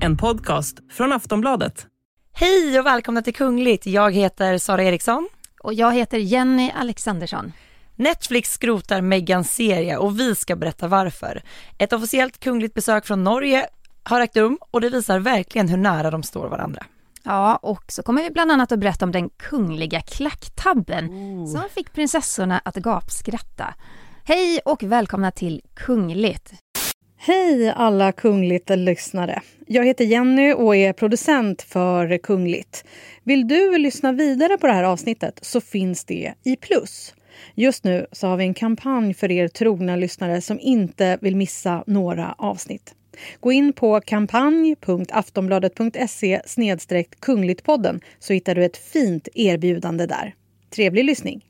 En podcast från Aftonbladet. Hej och välkomna till Kungligt. Jag heter Sara Eriksson. Och jag heter Jenny Alexandersson. Netflix skrotar Megans serie och vi ska berätta varför. Ett officiellt kungligt besök från Norge har ägt rum och det visar verkligen hur nära de står varandra. Ja, och så kommer vi bland annat att berätta om den kungliga klacktabben som fick prinsessorna att gapskratta. Hej och välkomna till Kungligt. Hej alla Kungligt lyssnare. Jag heter Jenny och är producent för Kungligt. Vill du lyssna vidare på det här avsnittet så finns det i Plus. Just nu så har vi en kampanj för er trogna lyssnare som inte vill missa några avsnitt. Gå in på kampanj.aftonbladet.se kungligtpodden så hittar du ett fint erbjudande där. Trevlig lyssning!